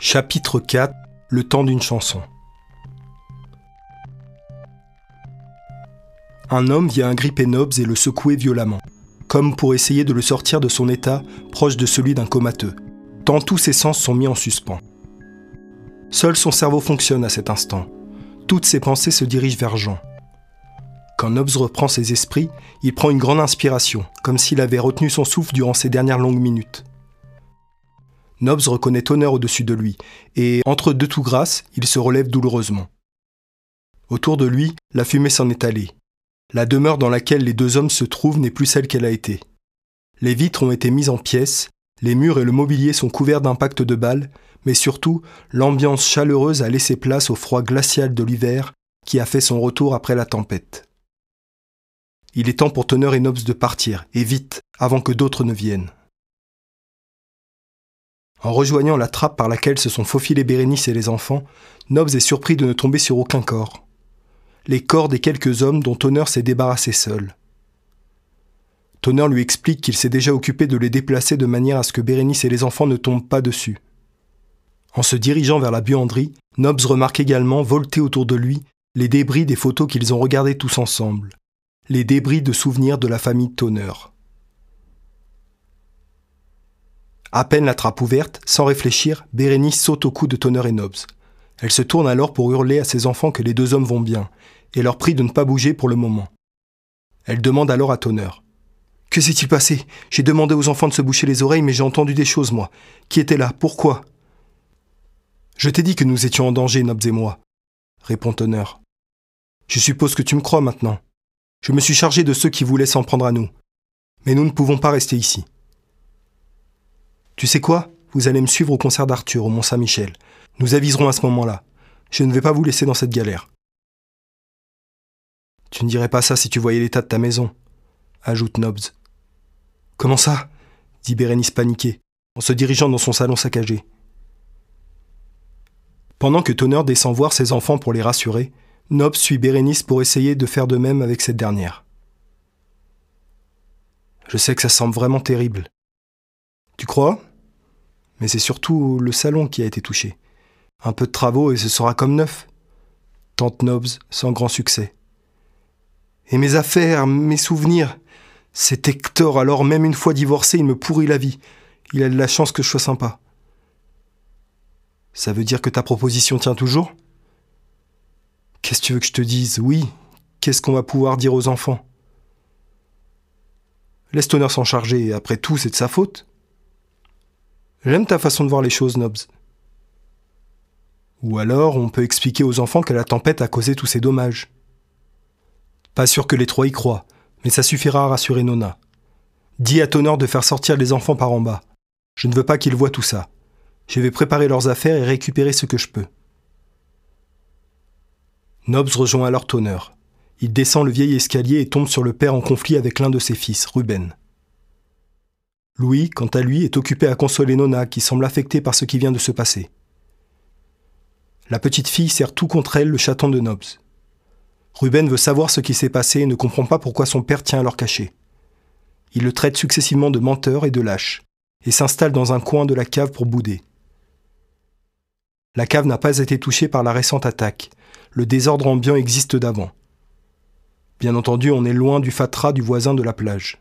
Chapitre 4 Le temps d'une chanson. Un homme vient agripper Nobs et le secouer violemment, comme pour essayer de le sortir de son état proche de celui d'un comateux, tant tous ses sens sont mis en suspens. Seul son cerveau fonctionne à cet instant. Toutes ses pensées se dirigent vers Jean. Quand Nobs reprend ses esprits, il prend une grande inspiration, comme s'il avait retenu son souffle durant ces dernières longues minutes. Nobs reconnaît Tonnerre au-dessus de lui, et, entre deux tout grâces, il se relève douloureusement. Autour de lui, la fumée s'en est allée. La demeure dans laquelle les deux hommes se trouvent n'est plus celle qu'elle a été. Les vitres ont été mises en pièces, les murs et le mobilier sont couverts d'impacts de balles, mais surtout, l'ambiance chaleureuse a laissé place au froid glacial de l'hiver qui a fait son retour après la tempête. Il est temps pour Tonnerre et Nobs de partir, et vite, avant que d'autres ne viennent. En rejoignant la trappe par laquelle se sont faufilés Bérénice et les enfants, Nobs est surpris de ne tomber sur aucun corps. Les corps des quelques hommes dont Tonnerre s'est débarrassé seul. Tonnerre lui explique qu'il s'est déjà occupé de les déplacer de manière à ce que Bérénice et les enfants ne tombent pas dessus. En se dirigeant vers la buanderie, Nobs remarque également volter autour de lui les débris des photos qu'ils ont regardées tous ensemble, les débris de souvenirs de la famille Tonnerre. À peine la trappe ouverte, sans réfléchir, Bérénice saute au cou de Tonnerre et Nobs. Elle se tourne alors pour hurler à ses enfants que les deux hommes vont bien, et leur prie de ne pas bouger pour le moment. Elle demande alors à Tonnerre. Que s'est-il passé? J'ai demandé aux enfants de se boucher les oreilles, mais j'ai entendu des choses, moi. Qui était là? Pourquoi Je t'ai dit que nous étions en danger, Nobs et moi, répond Tonnerre. Je suppose que tu me crois maintenant. Je me suis chargé de ceux qui voulaient s'en prendre à nous. Mais nous ne pouvons pas rester ici. Tu sais quoi? Vous allez me suivre au concert d'Arthur au Mont-Saint-Michel. Nous aviserons à ce moment-là. Je ne vais pas vous laisser dans cette galère. Tu ne dirais pas ça si tu voyais l'état de ta maison, ajoute Nobs. Comment ça? dit Bérénice paniquée, en se dirigeant dans son salon saccagé. Pendant que Tonnerre descend voir ses enfants pour les rassurer, Nobs suit Bérénice pour essayer de faire de même avec cette dernière. Je sais que ça semble vraiment terrible. Tu crois? Mais c'est surtout le salon qui a été touché. Un peu de travaux et ce sera comme neuf. Tante Nobs, sans grand succès. Et mes affaires, mes souvenirs. Cet Hector, alors même une fois divorcé, il me pourrit la vie. Il a de la chance que je sois sympa. Ça veut dire que ta proposition tient toujours? Qu'est-ce que tu veux que je te dise? Oui. Qu'est-ce qu'on va pouvoir dire aux enfants? Laisse Tonnerre s'en charger, après tout, c'est de sa faute. J'aime ta façon de voir les choses, Nobs. Ou alors, on peut expliquer aux enfants que la tempête a causé tous ces dommages. Pas sûr que les trois y croient, mais ça suffira à rassurer Nona. Dis à Tonor de faire sortir les enfants par en bas. Je ne veux pas qu'ils voient tout ça. Je vais préparer leurs affaires et récupérer ce que je peux. Nobs rejoint alors Tonner. Il descend le vieil escalier et tombe sur le père en conflit avec l'un de ses fils, Ruben. Louis, quant à lui, est occupé à consoler Nona, qui semble affectée par ce qui vient de se passer. La petite fille serre tout contre elle le chaton de Nobs. Ruben veut savoir ce qui s'est passé et ne comprend pas pourquoi son père tient à leur cacher. Il le traite successivement de menteur et de lâche, et s'installe dans un coin de la cave pour bouder. La cave n'a pas été touchée par la récente attaque. Le désordre ambiant existe d'avant. Bien entendu, on est loin du fatras du voisin de la plage.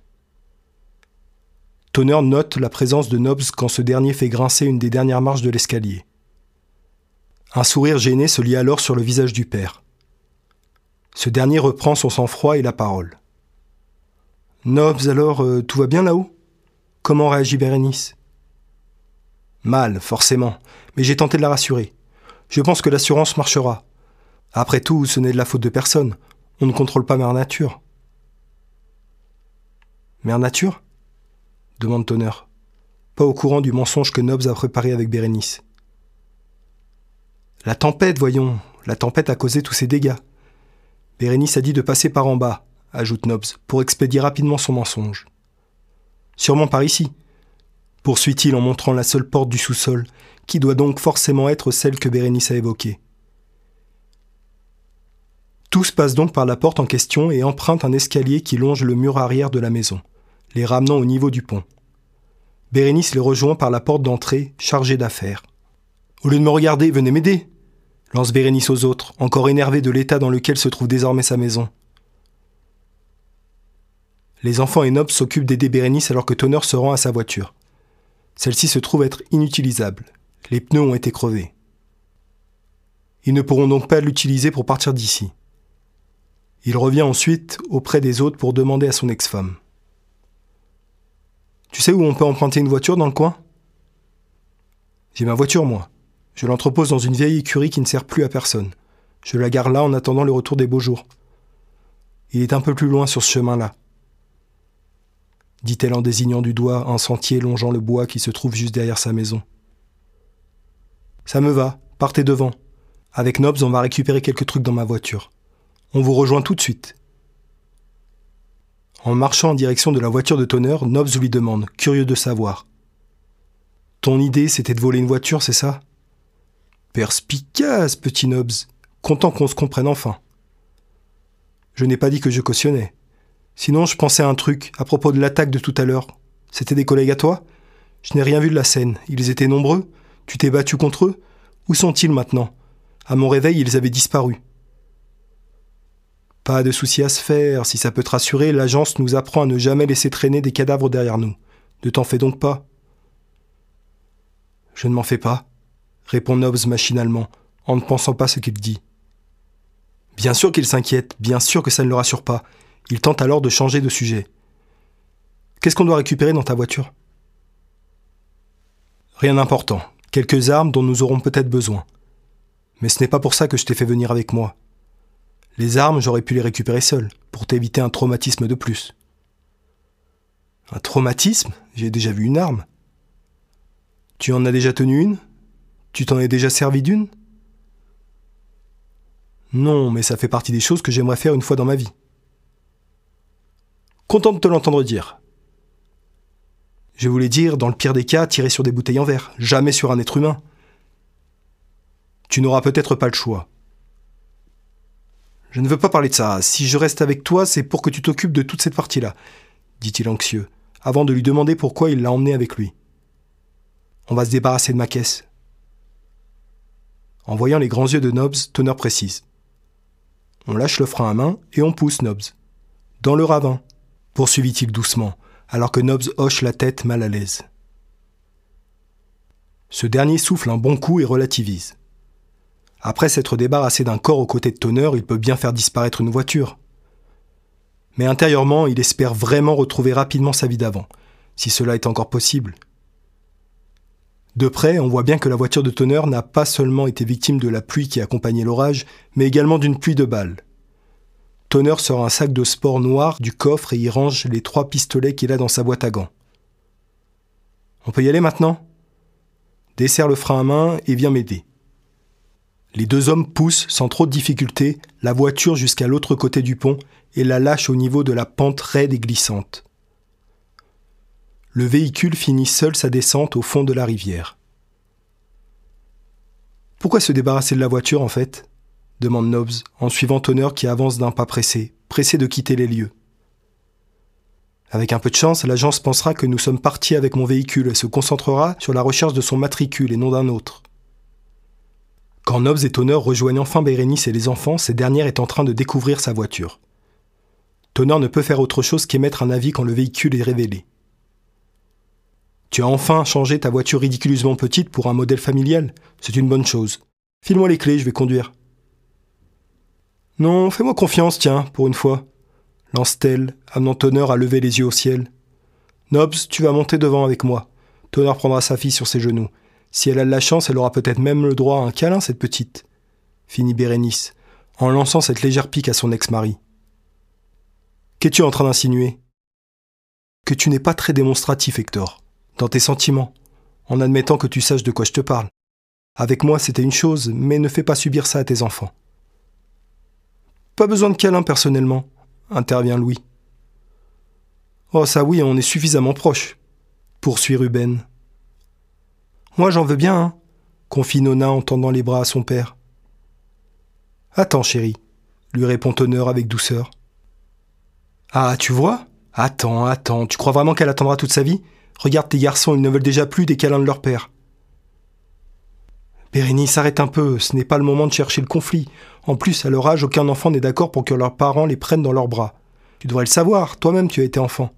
Tonnerre note la présence de Nobs quand ce dernier fait grincer une des dernières marches de l'escalier. Un sourire gêné se lit alors sur le visage du père. Ce dernier reprend son sang-froid et la parole. Nobs, alors, euh, tout va bien là-haut? Comment réagit Bérénice? Mal, forcément, mais j'ai tenté de la rassurer. Je pense que l'assurance marchera. Après tout, ce n'est de la faute de personne. On ne contrôle pas Mère Nature. Mère Nature? Demande Tonnerre, pas au courant du mensonge que Nobs a préparé avec Bérénice. La tempête, voyons, la tempête a causé tous ces dégâts. Bérénice a dit de passer par en bas, ajoute Nobs, pour expédier rapidement son mensonge. Sûrement par ici, poursuit-il en montrant la seule porte du sous-sol, qui doit donc forcément être celle que Bérénice a évoquée. Tous passent donc par la porte en question et empruntent un escalier qui longe le mur arrière de la maison les ramenant au niveau du pont. Bérénice les rejoint par la porte d'entrée, chargée d'affaires. Au lieu de me regarder, venez m'aider lance Bérénice aux autres, encore énervée de l'état dans lequel se trouve désormais sa maison. Les enfants et Nobs s'occupent d'aider Bérénice alors que Tonnerre se rend à sa voiture. Celle-ci se trouve être inutilisable. Les pneus ont été crevés. Ils ne pourront donc pas l'utiliser pour partir d'ici. Il revient ensuite auprès des autres pour demander à son ex-femme. Tu sais où on peut emprunter une voiture dans le coin? J'ai ma voiture, moi. Je l'entrepose dans une vieille écurie qui ne sert plus à personne. Je la gare là en attendant le retour des beaux jours. Il est un peu plus loin sur ce chemin-là, dit-elle en désignant du doigt un sentier longeant le bois qui se trouve juste derrière sa maison. Ça me va, partez devant. Avec Nobs, on va récupérer quelques trucs dans ma voiture. On vous rejoint tout de suite. En marchant en direction de la voiture de Tonnerre, Nobs lui demande, curieux de savoir. Ton idée, c'était de voler une voiture, c'est ça? Perspicace, petit Nobs. Content qu'on se comprenne enfin. Je n'ai pas dit que je cautionnais. Sinon, je pensais à un truc à propos de l'attaque de tout à l'heure. C'était des collègues à toi? Je n'ai rien vu de la scène. Ils étaient nombreux Tu t'es battu contre eux? Où sont-ils maintenant? À mon réveil, ils avaient disparu. Pas de souci à se faire, si ça peut te rassurer, l'agence nous apprend à ne jamais laisser traîner des cadavres derrière nous. Ne t'en fais donc pas. Je ne m'en fais pas, répond Nobbs machinalement, en ne pensant pas ce qu'il dit. Bien sûr qu'il s'inquiète, bien sûr que ça ne le rassure pas. Il tente alors de changer de sujet. Qu'est-ce qu'on doit récupérer dans ta voiture? Rien d'important. Quelques armes dont nous aurons peut-être besoin. Mais ce n'est pas pour ça que je t'ai fait venir avec moi. Les armes, j'aurais pu les récupérer seul, pour t'éviter un traumatisme de plus. Un traumatisme? J'ai déjà vu une arme. Tu en as déjà tenu une? Tu t'en es déjà servi d'une? Non, mais ça fait partie des choses que j'aimerais faire une fois dans ma vie. Content de te l'entendre dire. Je voulais dire, dans le pire des cas, tirer sur des bouteilles en verre, jamais sur un être humain. Tu n'auras peut-être pas le choix. Je ne veux pas parler de ça. Si je reste avec toi, c'est pour que tu t'occupes de toute cette partie-là, dit-il anxieux, avant de lui demander pourquoi il l'a emmené avec lui. On va se débarrasser de ma caisse. En voyant les grands yeux de Nobs, Tonner précise. On lâche le frein à main et on pousse Nobs. Dans le ravin poursuivit-il doucement, alors que Nobs hoche la tête mal à l'aise. Ce dernier souffle un bon coup et relativise. Après s'être débarrassé d'un corps aux côtés de Tonnerre, il peut bien faire disparaître une voiture. Mais intérieurement, il espère vraiment retrouver rapidement sa vie d'avant, si cela est encore possible. De près, on voit bien que la voiture de Tonnerre n'a pas seulement été victime de la pluie qui accompagnait l'orage, mais également d'une pluie de balles. Tonner sort un sac de sport noir du coffre et y range les trois pistolets qu'il a dans sa boîte à gants. On peut y aller maintenant? Desserre le frein à main et viens m'aider. Les deux hommes poussent, sans trop de difficulté, la voiture jusqu'à l'autre côté du pont et la lâchent au niveau de la pente raide et glissante. Le véhicule finit seul sa descente au fond de la rivière. Pourquoi se débarrasser de la voiture en fait? demande Nobbs, en suivant Tonner qui avance d'un pas pressé, pressé de quitter les lieux. Avec un peu de chance, l'agence pensera que nous sommes partis avec mon véhicule et se concentrera sur la recherche de son matricule et non d'un autre. Quand Nobbs et Tonner rejoignent enfin Bérénice et les enfants, cette dernière est en train de découvrir sa voiture. Tonner ne peut faire autre chose qu'émettre un avis quand le véhicule est révélé. Tu as enfin changé ta voiture ridiculeusement petite pour un modèle familial. C'est une bonne chose. File-moi les clés, je vais conduire. Non, fais-moi confiance, tiens, pour une fois, lance-t-elle, amenant Tonner à lever les yeux au ciel. Nobs, tu vas monter devant avec moi. Tonner prendra sa fille sur ses genoux. Si elle a de la chance, elle aura peut-être même le droit à un câlin, cette petite. Finit Bérénice, en lançant cette légère pique à son ex-mari. Qu'es-tu en train d'insinuer? Que tu n'es pas très démonstratif, Hector, dans tes sentiments, en admettant que tu saches de quoi je te parle. Avec moi, c'était une chose, mais ne fais pas subir ça à tes enfants. Pas besoin de câlin personnellement, intervient Louis. Oh, ça oui, on est suffisamment proches, poursuit Ruben. Moi j'en veux bien, hein, confie Nona en tendant les bras à son père. Attends, chérie, lui répond Tonnerre avec douceur. Ah, tu vois? Attends, attends, tu crois vraiment qu'elle attendra toute sa vie? Regarde tes garçons, ils ne veulent déjà plus des câlins de leur père. Bérénice, arrête un peu, ce n'est pas le moment de chercher le conflit. En plus, à leur âge, aucun enfant n'est d'accord pour que leurs parents les prennent dans leurs bras. Tu devrais le savoir, toi-même tu as été enfant.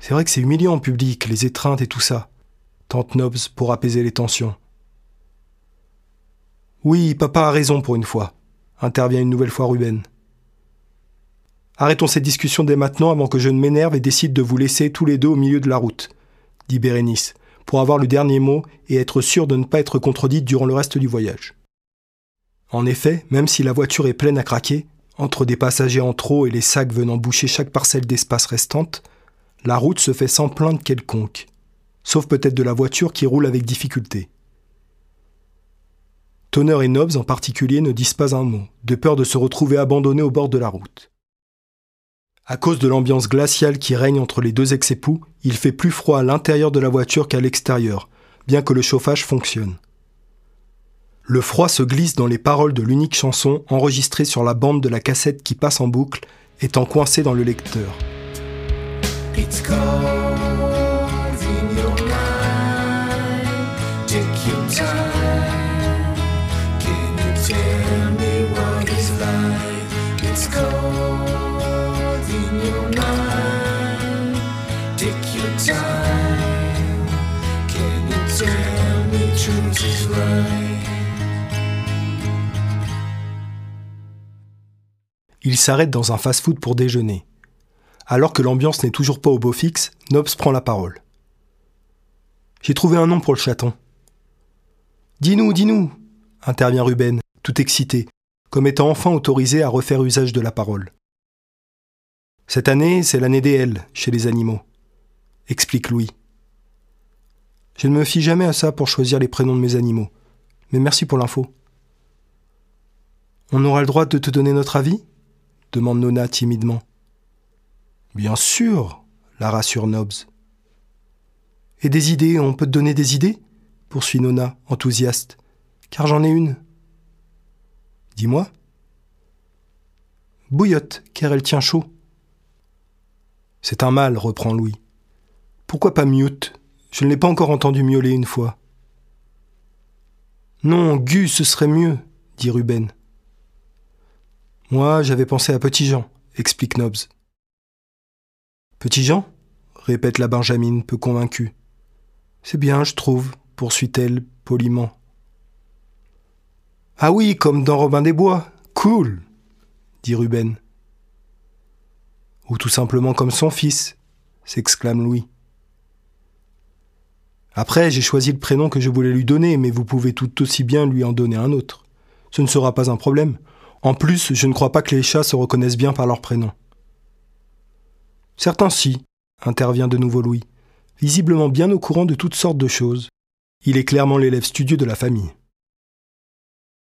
C'est vrai que c'est humiliant en public, les étreintes et tout ça. Tante Nobs pour apaiser les tensions. Oui, papa a raison pour une fois, intervient une nouvelle fois Ruben. Arrêtons cette discussion dès maintenant avant que je ne m'énerve et décide de vous laisser tous les deux au milieu de la route, dit Bérénice, pour avoir le dernier mot et être sûr de ne pas être contredite durant le reste du voyage. En effet, même si la voiture est pleine à craquer, entre des passagers en trop et les sacs venant boucher chaque parcelle d'espace restante, la route se fait sans plainte quelconque, sauf peut-être de la voiture qui roule avec difficulté. Tonner et Nobs en particulier ne disent pas un mot, de peur de se retrouver abandonnés au bord de la route. À cause de l'ambiance glaciale qui règne entre les deux ex-époux, il fait plus froid à l'intérieur de la voiture qu'à l'extérieur, bien que le chauffage fonctionne. Le froid se glisse dans les paroles de l'unique chanson enregistrée sur la bande de la cassette qui passe en boucle, étant coincée dans le lecteur. Il s'arrête dans un fast-food pour déjeuner. Alors que l'ambiance n'est toujours pas au beau fixe, Nobs prend la parole. J'ai trouvé un nom pour le chaton. Dis-nous, dis-nous intervient Ruben, tout excité, comme étant enfin autorisé à refaire usage de la parole. Cette année, c'est l'année des L chez les animaux, explique Louis. Je ne me fie jamais à ça pour choisir les prénoms de mes animaux, mais merci pour l'info. On aura le droit de te donner notre avis? demande Nona timidement. Bien sûr, la rassure Nobs. Et des idées, on peut te donner des idées? Poursuit Nona, enthousiaste. Car j'en ai une. Dis-moi. Bouillotte, car elle tient chaud. C'est un mal, reprend Louis. Pourquoi pas mute? Je ne l'ai pas encore entendu miauler une fois. Non, Gu, ce serait mieux, dit Ruben. Moi, j'avais pensé à Petit Jean, explique Nobs. Petit Jean? répète la Benjamine, peu convaincue. C'est bien, je trouve, poursuit-elle poliment. Ah oui, comme dans Robin des Bois. Cool dit Ruben. Ou tout simplement comme son fils, s'exclame Louis. Après, j'ai choisi le prénom que je voulais lui donner, mais vous pouvez tout aussi bien lui en donner un autre. Ce ne sera pas un problème. En plus, je ne crois pas que les chats se reconnaissent bien par leur prénom. Certains si, intervient de nouveau Louis, visiblement bien au courant de toutes sortes de choses. Il est clairement l'élève studieux de la famille.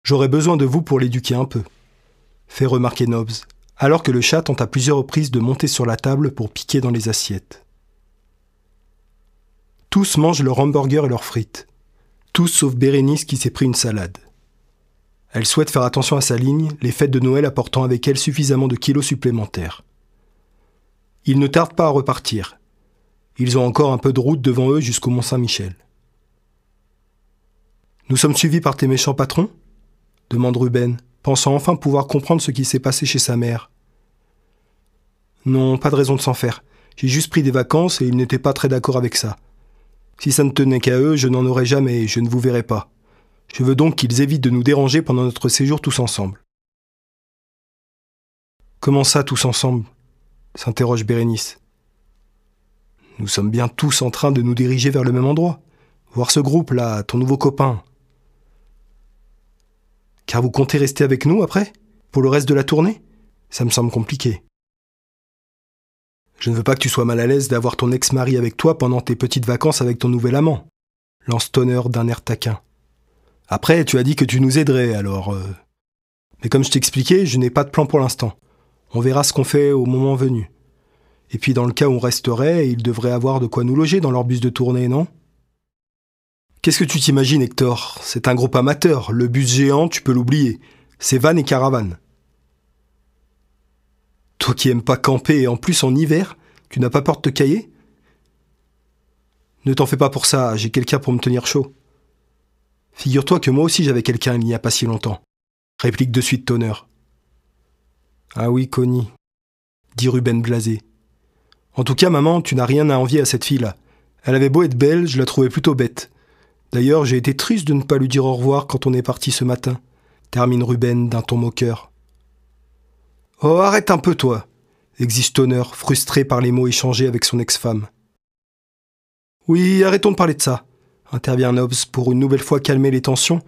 J'aurais besoin de vous pour l'éduquer un peu, fait remarquer Nobs, alors que le chat tente à plusieurs reprises de monter sur la table pour piquer dans les assiettes. Tous mangent leur hamburger et leurs frites. Tous sauf Bérénice qui s'est pris une salade. Elle souhaite faire attention à sa ligne, les fêtes de Noël apportant avec elle suffisamment de kilos supplémentaires. Ils ne tardent pas à repartir. Ils ont encore un peu de route devant eux jusqu'au Mont Saint-Michel. Nous sommes suivis par tes méchants patrons demande Ruben, pensant enfin pouvoir comprendre ce qui s'est passé chez sa mère. Non, pas de raison de s'en faire. J'ai juste pris des vacances et ils n'étaient pas très d'accord avec ça. Si ça ne tenait qu'à eux, je n'en aurais jamais et je ne vous verrai pas. Je veux donc qu'ils évitent de nous déranger pendant notre séjour tous ensemble. Comment ça, tous ensemble? s'interroge Bérénice. Nous sommes bien tous en train de nous diriger vers le même endroit. Voir ce groupe-là, ton nouveau copain. Car vous comptez rester avec nous après? Pour le reste de la tournée? Ça me semble compliqué. Je ne veux pas que tu sois mal à l'aise d'avoir ton ex-mari avec toi pendant tes petites vacances avec ton nouvel amant, lance Tonner d'un air taquin. Après, tu as dit que tu nous aiderais, alors... Euh. Mais comme je t'expliquais, je n'ai pas de plan pour l'instant. On verra ce qu'on fait au moment venu. Et puis dans le cas où on resterait, ils devraient avoir de quoi nous loger dans leur bus de tournée, non? Qu'est-ce que tu t'imagines, Hector? C'est un groupe amateur. Le bus géant, tu peux l'oublier. C'est van et caravane. Toi qui aimes pas camper et en plus en hiver, tu n'as pas peur de te cailler? Ne t'en fais pas pour ça, j'ai quelqu'un pour me tenir chaud Figure-toi que moi aussi j'avais quelqu'un il n'y a pas si longtemps. Réplique de suite Tonner. Ah oui, Connie, dit Ruben blasé. En tout cas, maman, tu n'as rien à envier à cette fille-là. Elle avait beau être belle, je la trouvais plutôt bête. D'ailleurs, j'ai été triste de ne pas lui dire au revoir quand on est parti ce matin, termine Ruben d'un ton moqueur. Oh, arrête un peu, toi, exige Tonner, frustré par les mots échangés avec son ex-femme. Oui, arrêtons de parler de ça, intervient Nobbs pour une nouvelle fois calmer les tensions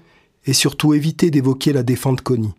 et surtout éviter d'évoquer la défunte Connie.